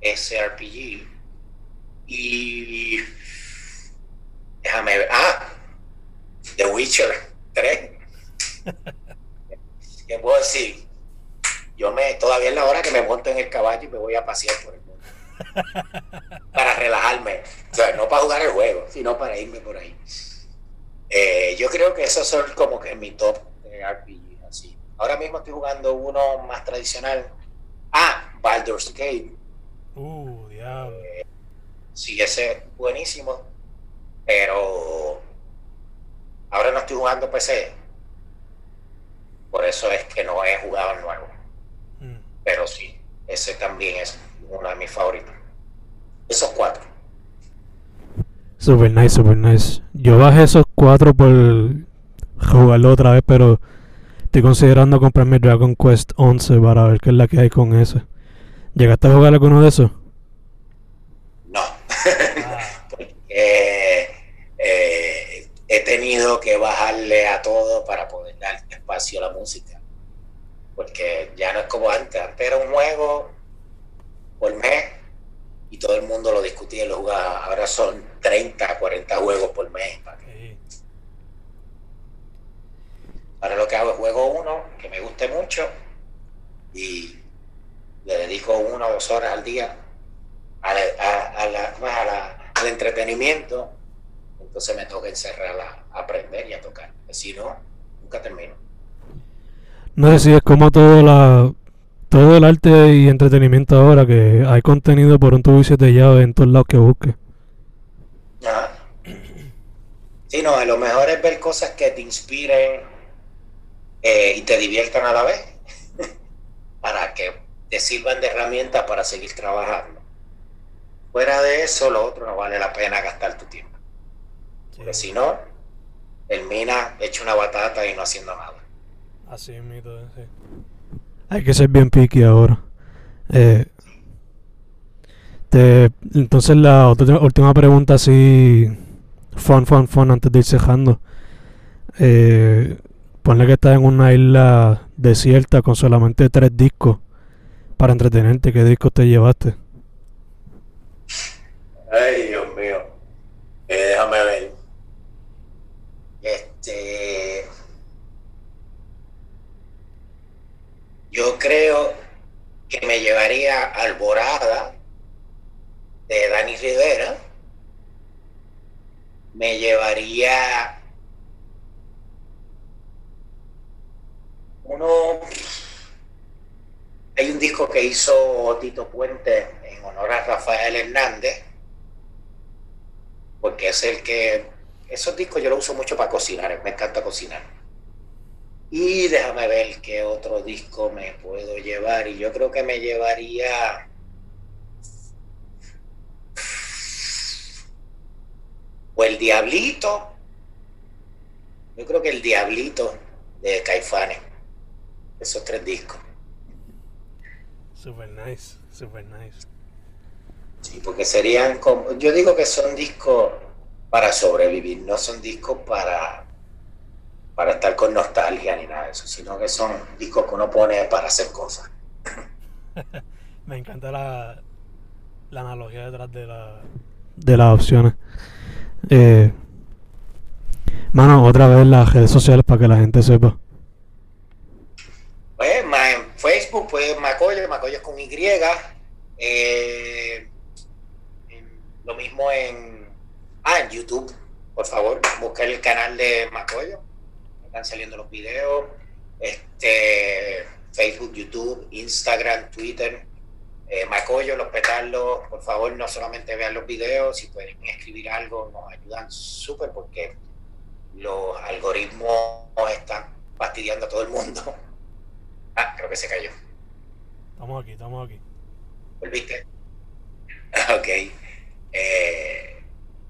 ese RPG. Y déjame ver. Ah, The Witcher 3. ¿Qué puedo decir? Yo me, todavía es la hora que me monto en el caballo y me voy a pasear por el. para relajarme. O sea, no para jugar el juego, sino para irme por ahí. Eh, yo creo que esos son como que mi top de RPG. Así. Ahora mismo estoy jugando uno más tradicional. Ah, Baldur's Gate. Uh, diablo. Eh, sí, ese es buenísimo. Pero ahora no estoy jugando PC. Por eso es que no he jugado el nuevo. Mm. Pero sí, ese también es uno de mis favoritos. Esos cuatro. Super nice, super nice. Yo bajé esos cuatro por jugarlo otra vez, pero estoy considerando comprarme Dragon Quest 11 para ver qué es la que hay con ese. ¿Llegaste a jugar alguno de esos? No, porque eh, he tenido que bajarle a todo para poder dar espacio a la música. Porque ya no es como antes. Antes era un juego por mes y todo el mundo lo discutía y lo jugaba. Ahora son 30, 40 juegos por mes. Ahora lo que hago es juego uno que me guste mucho y le dedico una o dos horas al día a al entretenimiento, entonces me toca encerrar a, aprender y a tocar. Si no, nunca termino. No sé si es como todo la todo el arte y entretenimiento ahora que hay contenido por un tubo y siete llaves en todos lados que busques. Ajá. Sí, no, lo mejor es ver cosas que te inspiren eh, y te diviertan a la vez para que te sirvan de herramienta para seguir trabajando. Fuera de eso, lo otro no vale la pena gastar tu tiempo. Porque si no, termina hecho una batata y no haciendo nada. Así es, mito, sí. Hay que ser bien picky ahora. Eh, entonces la otra, última pregunta así, fun, fun, fun, antes de ir cejando. Eh, ponle que estás en una isla desierta con solamente tres discos para entretenerte, ¿qué discos te llevaste? Ay, Dios mío. Eh, déjame ver. Este. Yo creo que me llevaría Alborada de Dani Rivera. Me llevaría uno hay un disco que hizo Tito Puente en honor a Rafael Hernández, porque es el que, esos discos yo los uso mucho para cocinar, me encanta cocinar. Y déjame ver qué otro disco me puedo llevar, y yo creo que me llevaría... O el Diablito, yo creo que el Diablito de Caifanes, esos tres discos. Super nice, super nice. Sí, porque serían como, yo digo que son discos para sobrevivir, no son discos para, para estar con nostalgia ni nada de eso, sino que son discos que uno pone para hacer cosas. Me encanta la, la analogía detrás de, la, de las opciones. Eh, mano, otra vez las redes sociales para que la gente sepa. Pues, Facebook, pues Macoyo, Macoyo es con Y. Eh, lo mismo en, ah, en YouTube. Por favor, busquen el canal de Macoyo. Están saliendo los videos. Este, Facebook, YouTube, Instagram, Twitter. Eh, Macoyo, los petardos, por favor, no solamente vean los videos, si pueden escribir algo, nos ayudan súper porque los algoritmos están fastidiando a todo el mundo. Ah, creo que se cayó. Estamos aquí, estamos aquí. ¿Volviste? Ok. Eh,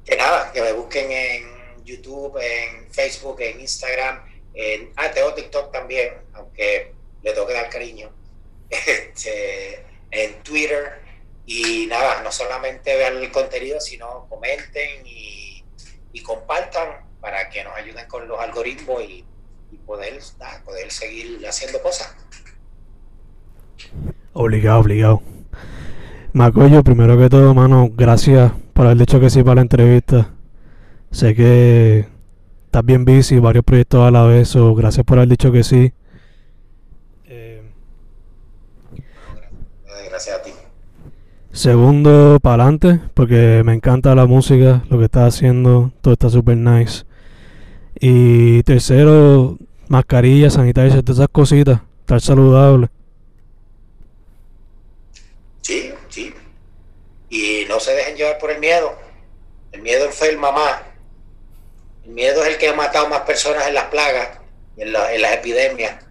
que nada, que me busquen en YouTube, en Facebook, en Instagram. En, ah, tengo TikTok también, aunque le tengo que dar cariño. Este, en Twitter. Y nada, no solamente vean el contenido, sino comenten y, compartan para que nos ayuden con los algoritmos y, poder, poder seguir haciendo cosas. Obligado, obligado. Macoyo, primero que todo, mano, gracias por haber dicho que sí para la entrevista. Sé que estás bien busy, varios proyectos a la vez, o gracias por haber dicho que sí. Eh, gracias a ti. Segundo, para adelante, porque me encanta la música, lo que estás haciendo, todo está super nice. Y tercero, mascarilla, sanitizer, todas esas cositas, estar saludable. Sí, sí. Y no se dejen llevar por el miedo. El miedo enferma más. El miedo es el que ha matado más personas en las plagas en, la, en las epidemias.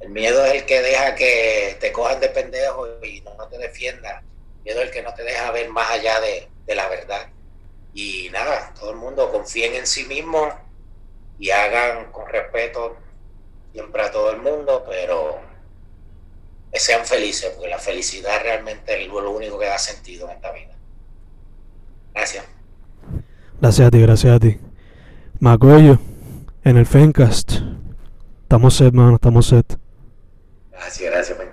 El miedo es el que deja que te cojan de pendejo y no, te defiendan. El miedo es el que no te deja ver más allá de, la verdad. Y nada, todo el mundo confíen en sí mismo y hagan con respeto siempre a todo el mundo, pero sean felices, porque la felicidad realmente es lo único que da sentido en esta vida. Gracias. Gracias a ti, gracias a ti. Macoyo, en el Fencast. Estamos set, mano, estamos set. Gracias, gracias. man.